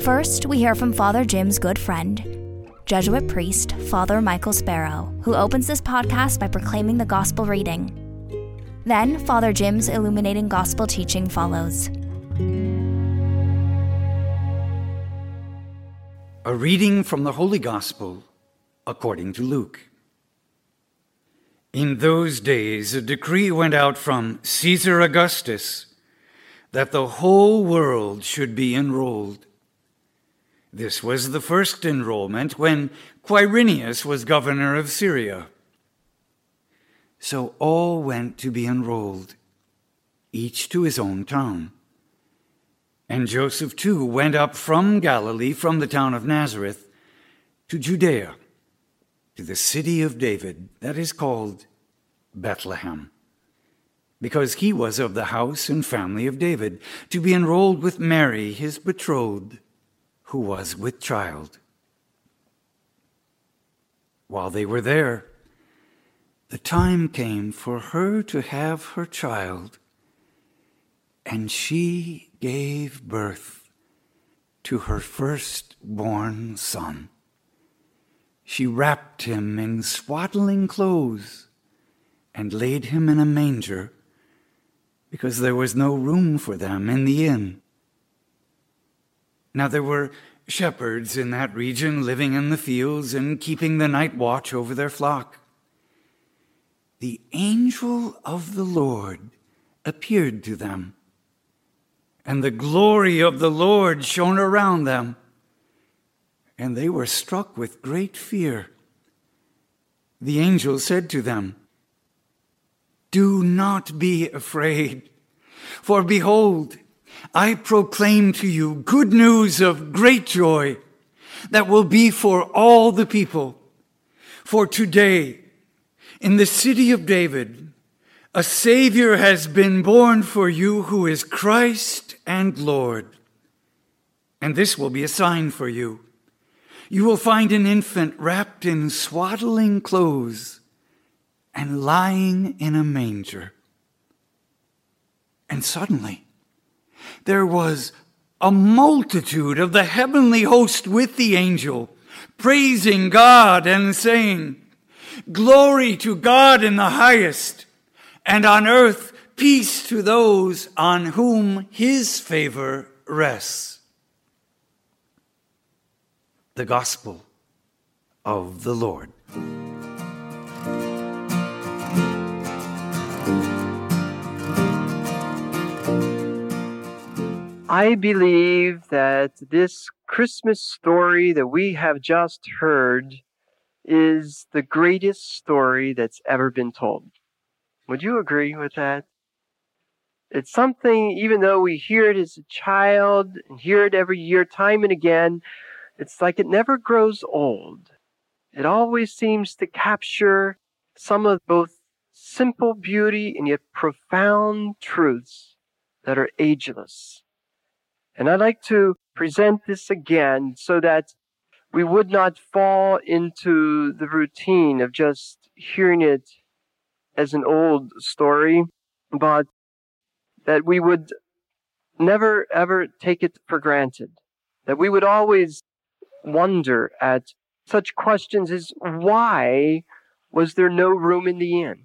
First, we hear from Father Jim's good friend, Jesuit priest Father Michael Sparrow, who opens this podcast by proclaiming the gospel reading. Then, Father Jim's illuminating gospel teaching follows. A reading from the Holy Gospel according to Luke. In those days, a decree went out from Caesar Augustus that the whole world should be enrolled. This was the first enrollment when Quirinius was governor of Syria. So all went to be enrolled, each to his own town. And Joseph too went up from Galilee, from the town of Nazareth, to Judea to the city of David that is called Bethlehem, because he was of the house and family of David, to be enrolled with Mary, his betrothed, who was with child. While they were there, the time came for her to have her child, and she gave birth to her firstborn son. She wrapped him in swaddling clothes and laid him in a manger because there was no room for them in the inn. Now there were shepherds in that region living in the fields and keeping the night watch over their flock. The angel of the Lord appeared to them, and the glory of the Lord shone around them and they were struck with great fear. The angel said to them, Do not be afraid, for behold, I proclaim to you good news of great joy that will be for all the people. For today, in the city of David, a Savior has been born for you who is Christ and Lord. And this will be a sign for you you will find an infant wrapped in swaddling clothes and lying in a manger. And suddenly, there was a multitude of the heavenly host with the angel, praising God and saying, Glory to God in the highest, and on earth peace to those on whom his favor rests the gospel of the Lord. I believe that this Christmas story that we have just heard is the greatest story that's ever been told. Would you agree with that? It's something, even though we hear it as a child and hear it every year, time and again, it's like it never grows old. It always seems to capture some of both simple beauty and yet profound truths that are ageless. And I'd like to present this again so that we would not fall into the routine of just hearing it as an old story, but that we would never ever take it for granted. That we would always wonder at such questions as why was there no room in the inn?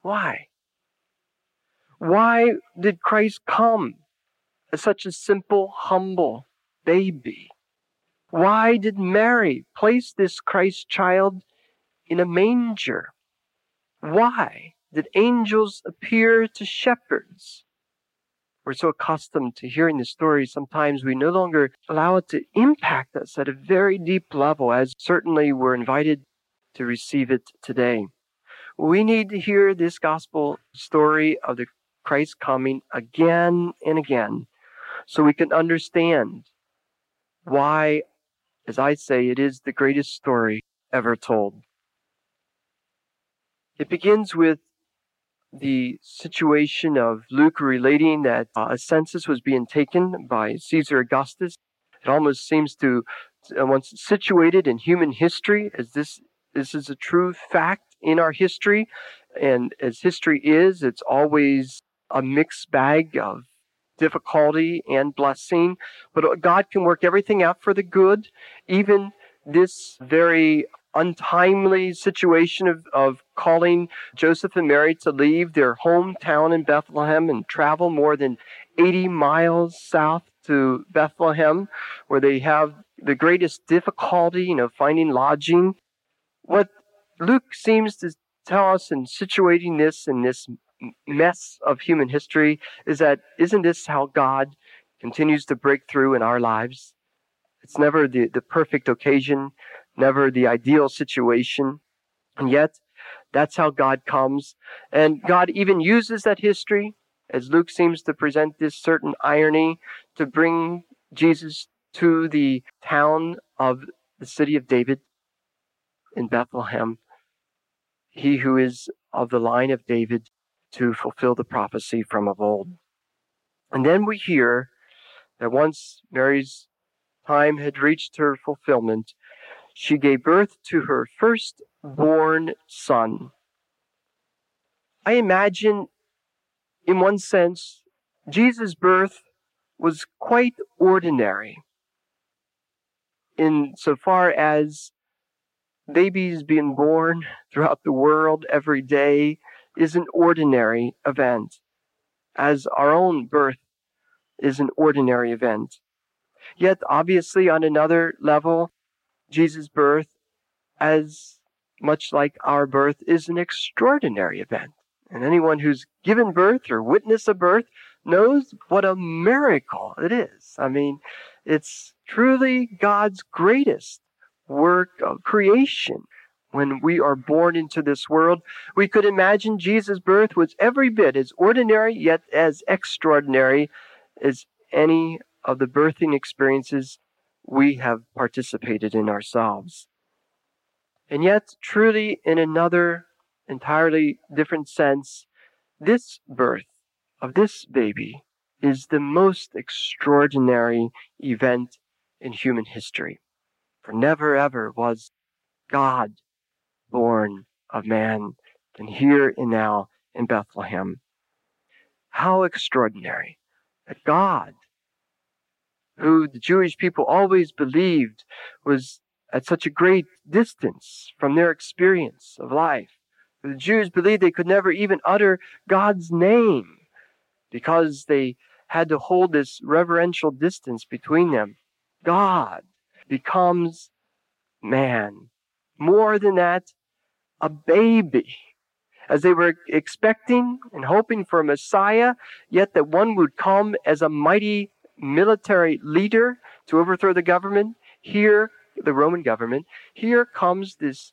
Why? Why did Christ come as such a simple, humble baby? Why did Mary place this Christ child in a manger? Why did angels appear to shepherds? We're so accustomed to hearing the story, sometimes we no longer allow it to impact us at a very deep level, as certainly we're invited to receive it today. We need to hear this gospel story of the Christ coming again and again so we can understand why as I say, it is the greatest story ever told. It begins with the situation of Luke relating that uh, a census was being taken by Caesar Augustus. It almost seems to, uh, once situated in human history, as this this is a true fact in our history, and as history is, it's always a mixed bag of difficulty and blessing. But God can work everything out for the good, even this very untimely situation of, of calling Joseph and Mary to leave their hometown in Bethlehem and travel more than 80 miles south to Bethlehem, where they have the greatest difficulty, you know, finding lodging. What Luke seems to tell us in situating this in this mess of human history is that isn't this how God continues to break through in our lives? It's never the, the perfect occasion, never the ideal situation. And yet, that's how God comes. And God even uses that history, as Luke seems to present this certain irony, to bring Jesus to the town of the city of David in Bethlehem. He who is of the line of David to fulfill the prophecy from of old. And then we hear that once Mary's time had reached her fulfillment, she gave birth to her firstborn son. I imagine, in one sense, Jesus' birth was quite ordinary in so far as babies being born throughout the world every day is an ordinary event, as our own birth is an ordinary event. Yet, obviously, on another level, Jesus' birth, as much like our birth, is an extraordinary event. And anyone who's given birth or witnessed a birth knows what a miracle it is. I mean, it's truly God's greatest work of creation when we are born into this world. We could imagine Jesus' birth was every bit as ordinary yet as extraordinary as any of the birthing experiences we have participated in ourselves. And yet, truly, in another entirely different sense, this birth of this baby is the most extraordinary event in human history. For never ever was God born of man than here and now in Bethlehem. How extraordinary that God, who the Jewish people always believed was at such a great distance from their experience of life, the Jews believed they could never even utter God's name because they had to hold this reverential distance between them. God becomes man. More than that, a baby. As they were expecting and hoping for a Messiah, yet that one would come as a mighty military leader to overthrow the government, here, the Roman government, here comes this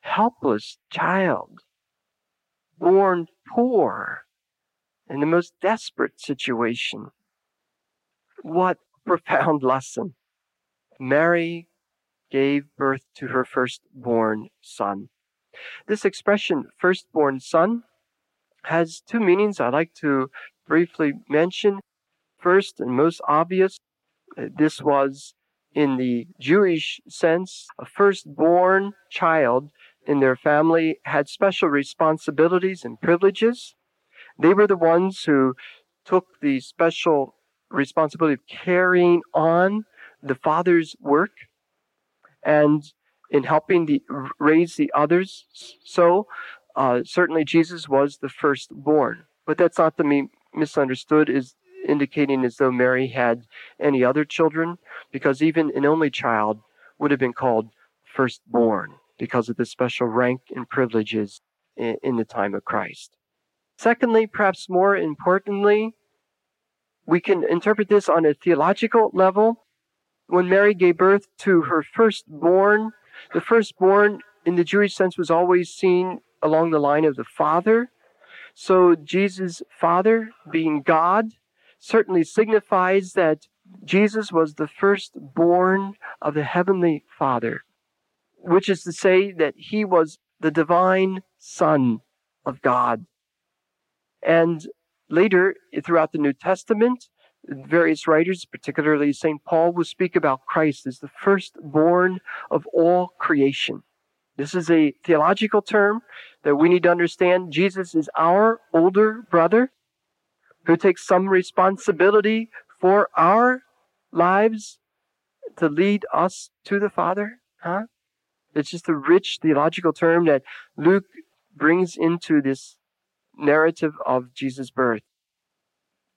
helpless child, born poor, in the most desperate situation. What profound lesson. Mary gave birth to her firstborn son. This expression, firstborn son, has two meanings I'd like to briefly mention. First and most obvious, uh, this was in the Jewish sense, a firstborn child in their family had special responsibilities and privileges. They were the ones who took the special responsibility of carrying on the father's work. And in helping the, raise the others. So, uh, certainly Jesus was the firstborn. But that's not to be misunderstood as indicating as though Mary had any other children, because even an only child would have been called firstborn because of the special rank and privileges in, in the time of Christ. Secondly, perhaps more importantly, we can interpret this on a theological level. When Mary gave birth to her firstborn, the firstborn, in the Jewish sense, was always seen along the line of the father. So Jesus' father, being God, certainly signifies that Jesus was the firstborn of the Heavenly Father, which is to say that he was the divine Son of God. And later, throughout the New Testament, various writers, particularly St. Paul, will speak about Christ as the firstborn of all creation. This is a theological term that we need to understand. Jesus is our older brother who takes some responsibility for our lives to lead us to the Father. Huh? It's just a rich theological term that Luke brings into this narrative of Jesus' birth.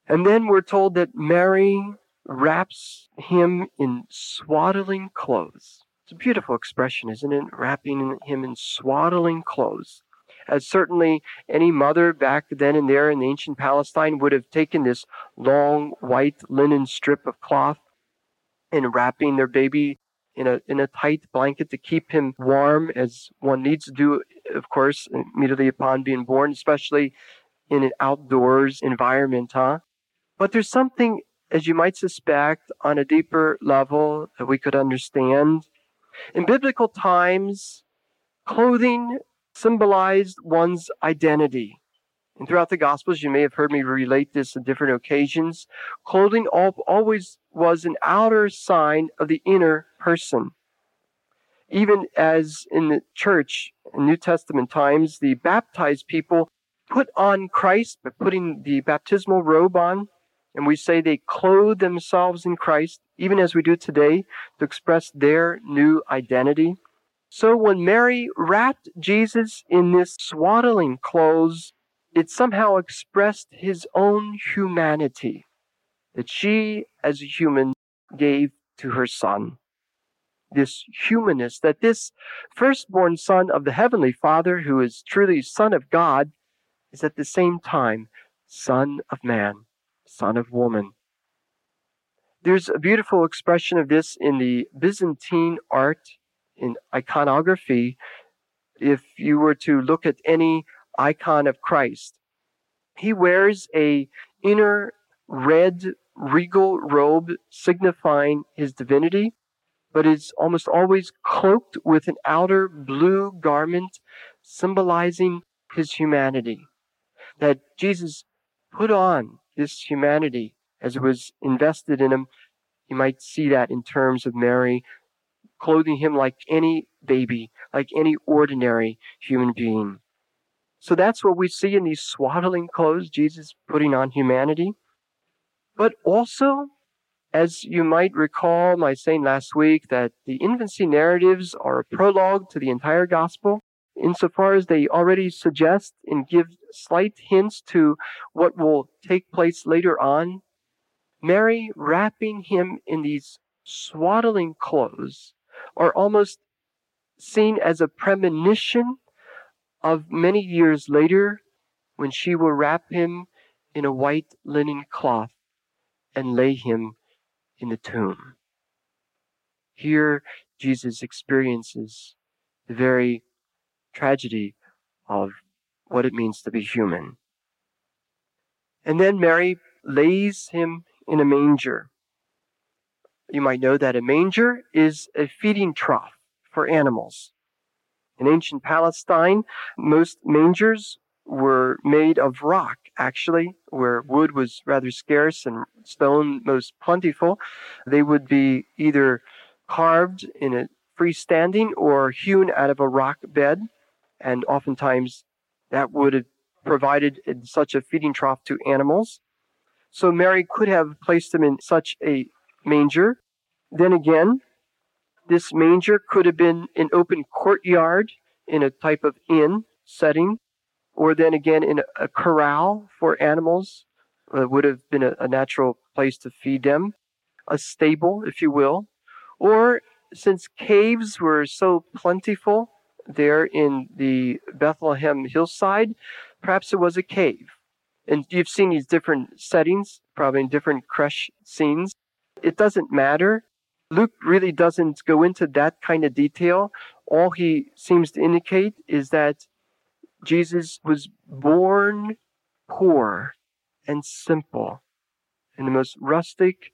And then we're told that Mary wraps him in swaddling clothes. It's a beautiful expression, isn't it? Wrapping him in swaddling clothes. As certainly any mother back then and there in the ancient Palestine would have taken this long white linen strip of cloth and wrapping their baby in a in a tight blanket to keep him warm, as one needs to do, of course, immediately upon being born, especially in an outdoors environment, huh? But there's something, as you might suspect, on a deeper level that we could understand. In biblical times, clothing symbolized one's identity. And throughout the Gospels, you may have heard me relate this on different occasions. Clothing always was an outer sign of the inner person. Even as in the church in New Testament times, the baptized people put on Christ by putting the baptismal robe on. And we say they clothe themselves in Christ, even as we do today, to express their new identity. So when Mary wrapped Jesus in this swaddling clothes, it somehow expressed his own humanity that she, as a human, gave to her son. This humanness, that this firstborn son of the Heavenly Father, who is truly Son of God, is at the same time Son of Man, Son of Woman. There's a beautiful expression of this in the Byzantine art, in iconography. If you were to look at any icon of Christ. He wears a inner red regal robe signifying his divinity, but is almost always cloaked with an outer blue garment symbolizing his humanity. That Jesus put on this humanity as it was invested in him. You might see that in terms of Mary clothing him like any baby, like any ordinary human being. So that's what we see in these swaddling clothes, Jesus putting on humanity. But also, as you might recall my saying last week, that the infancy narratives are a prologue to the entire gospel, insofar as they already suggest and give slight hints to what will take place later on. Mary wrapping him in these swaddling clothes are almost seen as a premonition of many years later when she will wrap him in a white linen cloth and lay him in the tomb. Here, Jesus experiences the very tragedy of what it means to be human. And then Mary lays him in a manger. You might know that a manger is a feeding trough for animals. In ancient Palestine, most mangers were made of rock, actually, where wood was rather scarce and stone most plentiful. They would be either carved in a freestanding or hewn out of a rock bed, and oftentimes that would have provided such a feeding trough to animals. So Mary could have placed them in such a manger. Then again, this manger could have been an open courtyard in a type of inn setting, or then again in a corral for animals. It would have been a, a natural place to feed them, a stable, if you will. Or since caves were so plentiful there in the Bethlehem hillside, perhaps it was a cave. And you've seen these different settings, probably in different creche scenes. It doesn't matter. Luke really doesn't go into that kind of detail. All he seems to indicate is that Jesus was born poor and simple in the most rustic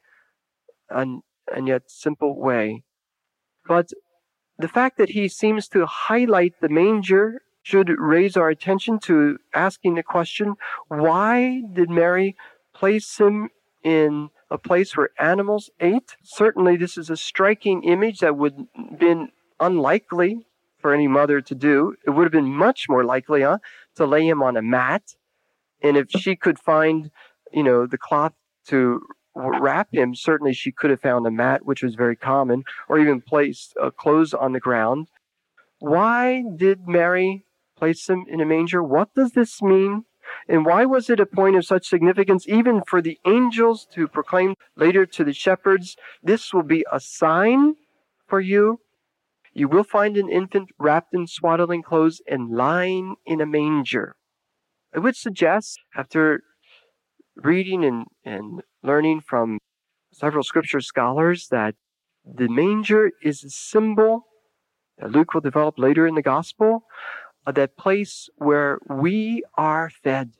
and, and yet simple way. But the fact that he seems to highlight the manger should raise our attention to asking the question why did Mary place him in a place where animals ate? Certainly, this is a striking image that would have been unlikely for any mother to do. It would have been much more likely, huh, to lay him on a mat. And if she could find, you know, the cloth to wrap him, certainly she could have found a mat, which was very common, or even placed uh, clothes on the ground. Why did Mary place him in a manger? What does this mean? And why was it a point of such significance even for the angels to proclaim later to the shepherds, this will be a sign for you? You will find an infant wrapped in swaddling clothes and lying in a manger. I would suggest, after reading and, and learning from several scripture scholars, that the manger is a symbol that Luke will develop later in the gospel of that place where we are fed,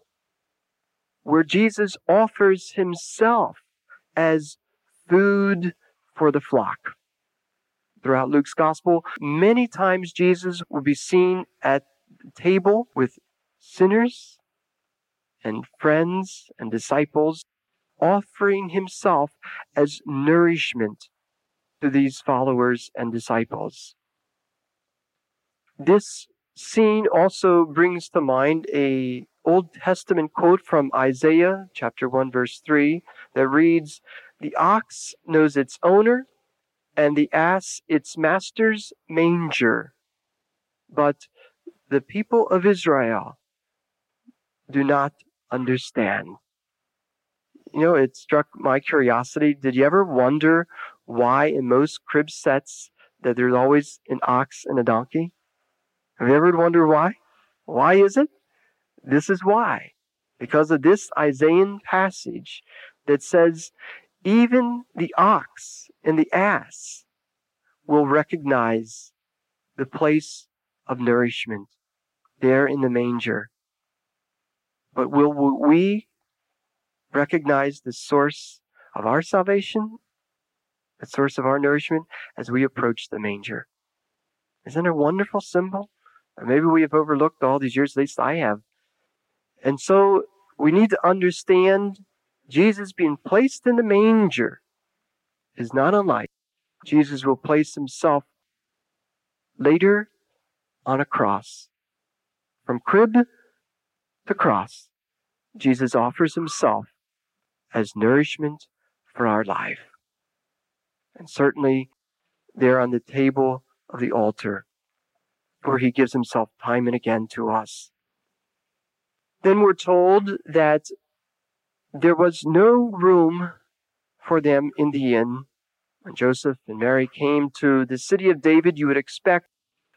where Jesus offers himself as food for the flock. Throughout Luke's gospel, many times Jesus will be seen at the table with sinners and friends and disciples, offering himself as nourishment to these followers and disciples. This scene also brings to mind a Old Testament quote from Isaiah chapter 1 verse 3 that reads, "The ox knows its owner and the ass its master's manger, but the people of Israel do not understand." You know, it struck my curiosity. Did you ever wonder why in most crib sets that there's always an ox and a donkey? Have you ever wondered why? Why is it? This is why. Because of this Isaiah passage that says, even the ox and the ass will recognize the place of nourishment there in the manger. But will we recognize the source of our salvation, the source of our nourishment, as we approach the manger? Isn't it a wonderful symbol? maybe we have overlooked all these years, at least I have. And so we need to understand Jesus being placed in the manger is not unlike Jesus will place himself later on a cross. From crib to cross, Jesus offers himself as nourishment for our life. And certainly there on the table of the altar, where he gives himself time and again to us. Then we're told that there was no room for them in the inn. When Joseph and Mary came to the city of David, you would expect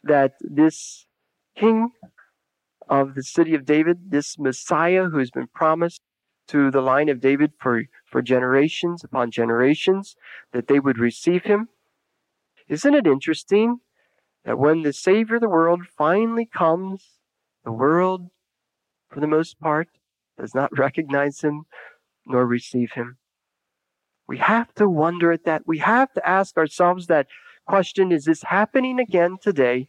that this king of the city of David, this Messiah who has been promised to the line of David for, for generations upon generations, that they would receive him. Isn't it interesting that when the Savior of the world finally comes, the world, for the most part, does not recognize him nor receive him. We have to wonder at that. We have to ask ourselves that question is this happening again today?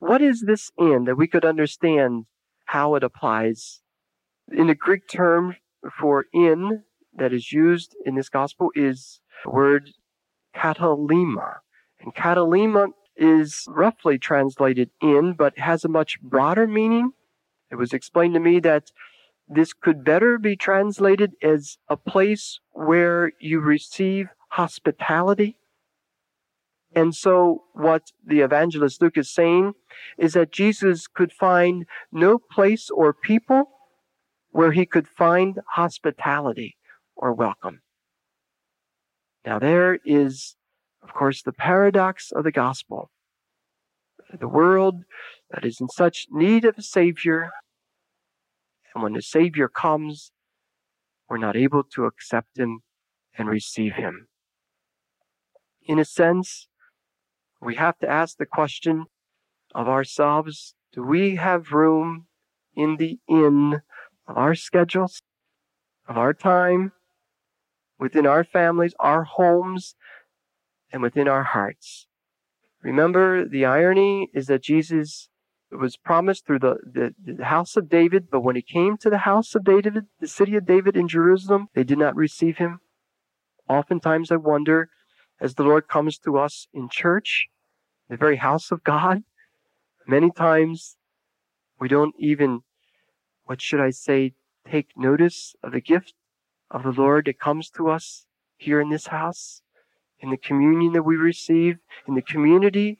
What is this in that we could understand how it applies? In the Greek term for in that is used in this gospel is the word katalyma. And katalyma is roughly translated in, but has a much broader meaning. It was explained to me that this could better be translated as a place where you receive hospitality. And so, what the evangelist Luke is saying is that Jesus could find no place or people where he could find hospitality or welcome. Now, there is of course, the paradox of the gospel. The world that is in such need of a Savior, and when the Savior comes, we're not able to accept Him and receive Him. In a sense, we have to ask the question of ourselves do we have room in the inn of our schedules, of our time, within our families, our homes, and within our hearts. Remember, the irony is that Jesus was promised through the, the, the, house of David, but when he came to the house of David, the city of David in Jerusalem, they did not receive him. Oftentimes I wonder, as the Lord comes to us in church, the very house of God, many times we don't even, what should I say, take notice of the gift of the Lord that comes to us here in this house, in the communion that we receive, in the community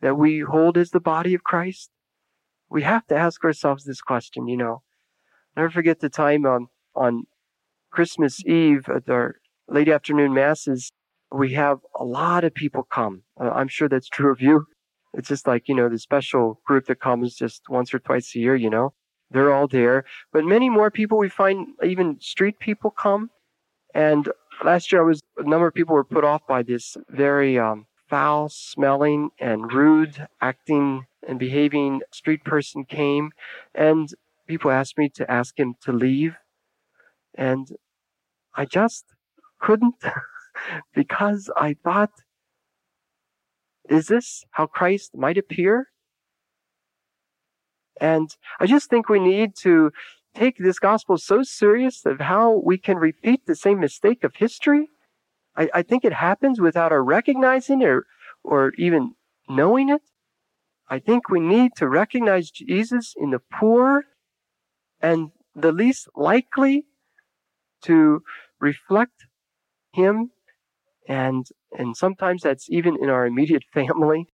that we hold as the body of Christ? We have to ask ourselves this question, you know. Never forget the time on, on Christmas Eve at our late afternoon masses, we have a lot of people come. Uh, I'm sure that's true of you. It's just like, you know, the special group that comes just once or twice a year, you know. They're all there. But many more people we find, even street people come. And last year I was, a number of people were put off by this very um, foul smelling and rude acting and behaving street person came. And people asked me to ask him to leave. And I just couldn't because I thought, is this how Christ might appear? And I just think we need to take this gospel so serious of how we can repeat the same mistake of history. I, I think it happens without our recognizing or, or even knowing it. I think we need to recognize Jesus in the poor and the least likely to reflect him and and sometimes that's even in our immediate family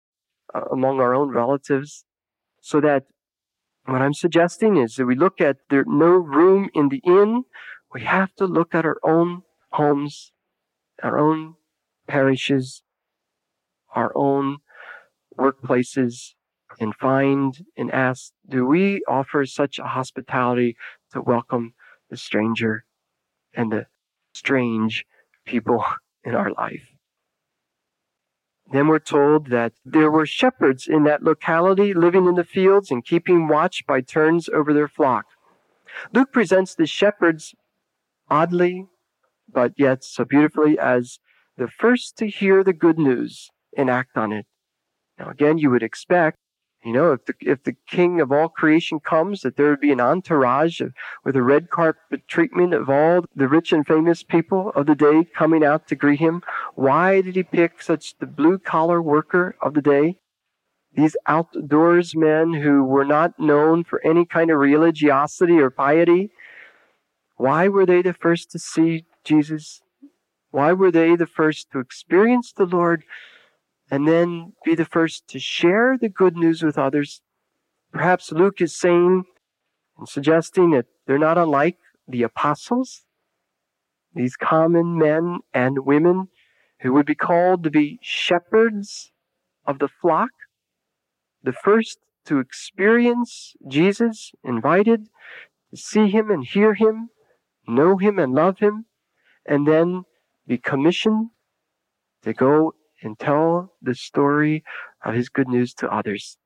uh, among our own relatives so that what I'm suggesting is that we look at there no room in the inn. We have to look at our own homes, our own parishes, our own workplaces, and find and ask, do we offer such a hospitality to welcome the stranger and the strange people in our life? Then we're told that there were shepherds in that locality living in the fields and keeping watch by turns over their flock. Luke presents the shepherds oddly, but yet so beautifully as the first to hear the good news and act on it. Now again, you would expect you know, if the, if the king of all creation comes, that there would be an entourage of, with a red carpet treatment of all the rich and famous people of the day coming out to greet him. Why did he pick such the blue collar worker of the day? These outdoors men who were not known for any kind of religiosity or piety. Why were they the first to see Jesus? Why were they the first to experience the Lord and then be the first to share the good news with others. Perhaps Luke is saying and suggesting that they're not unlike the apostles, these common men and women who would be called to be shepherds of the flock, the first to experience Jesus, invited to see him and hear him, know him and love him, and then be commissioned to go and tell the story of his good news to others.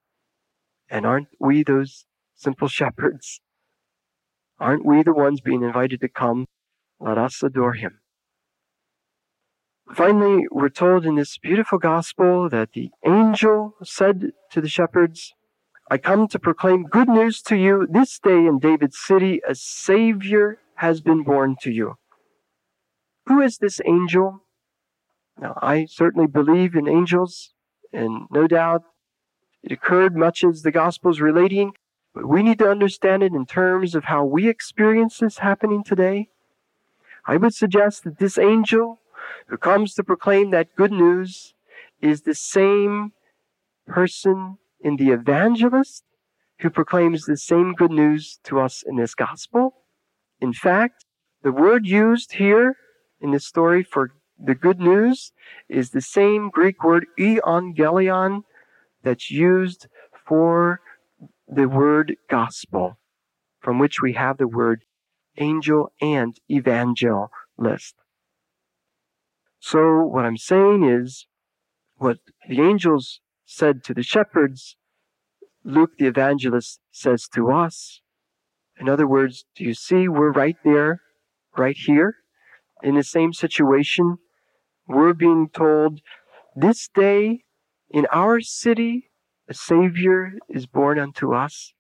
And aren't we those simple shepherds? Aren't we the ones being invited to come? Let us adore him. Finally, we're told in this beautiful gospel that the angel said to the shepherds, I come to proclaim good news to you. This day in David's city, a Savior has been born to you. Who is this angel? Now, I certainly believe in angels, and no doubt it occurred much as the Gospel's relating, but we need to understand it in terms of how we experience this happening today. I would suggest that this angel who comes to proclaim that good news is the same person in the evangelist who proclaims the same good news to us in this gospel. In fact, the word used here in this story for the good news is the same Greek word euangelion that's used for the word gospel, from which we have the word angel and evangelist. So what I'm saying is what the angels said to the shepherds, Luke the evangelist says to us. In other words, do you see we're right there, right here? in the same situation. We're being told this day in our city, a Savior is born unto us,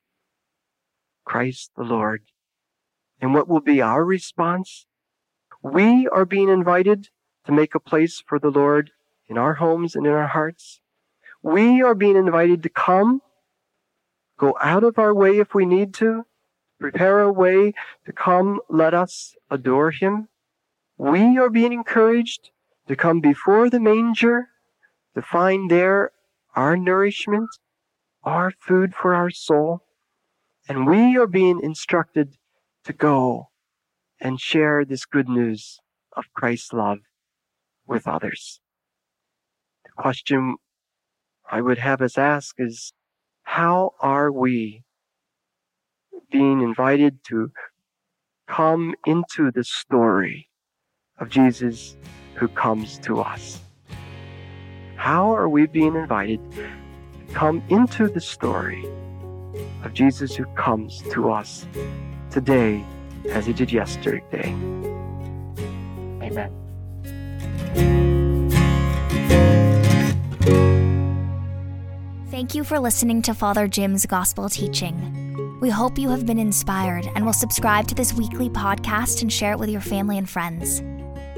Christ the Lord. And what will be our response? We are being invited to make a place for the Lord in our homes and in our hearts. We are being invited to come, go out of our way if we need to, prepare a way to come, let us adore Him. We are being encouraged to come before the manger, to find there our nourishment, our food for our soul. And we are being instructed to go and share this good news of Christ's love with others. The question I would have us ask is, how are we being invited to come into the story of Jesus who comes to us? How are we being invited to come into the story of Jesus who comes to us today as he did yesterday? Amen. Thank you for listening to Father Jim's gospel teaching. We hope you have been inspired and will subscribe to this weekly podcast and share it with your family and friends.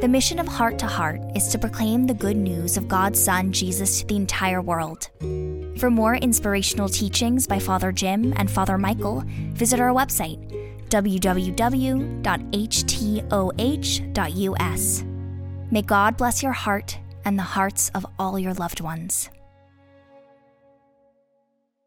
The mission of Heart to Heart is to proclaim the good news of God's Son, Jesus, to the entire world. For more inspirational teachings by Father Jim and Father Michael, visit our website, www.htoh.us. May God bless your heart and the hearts of all your loved ones.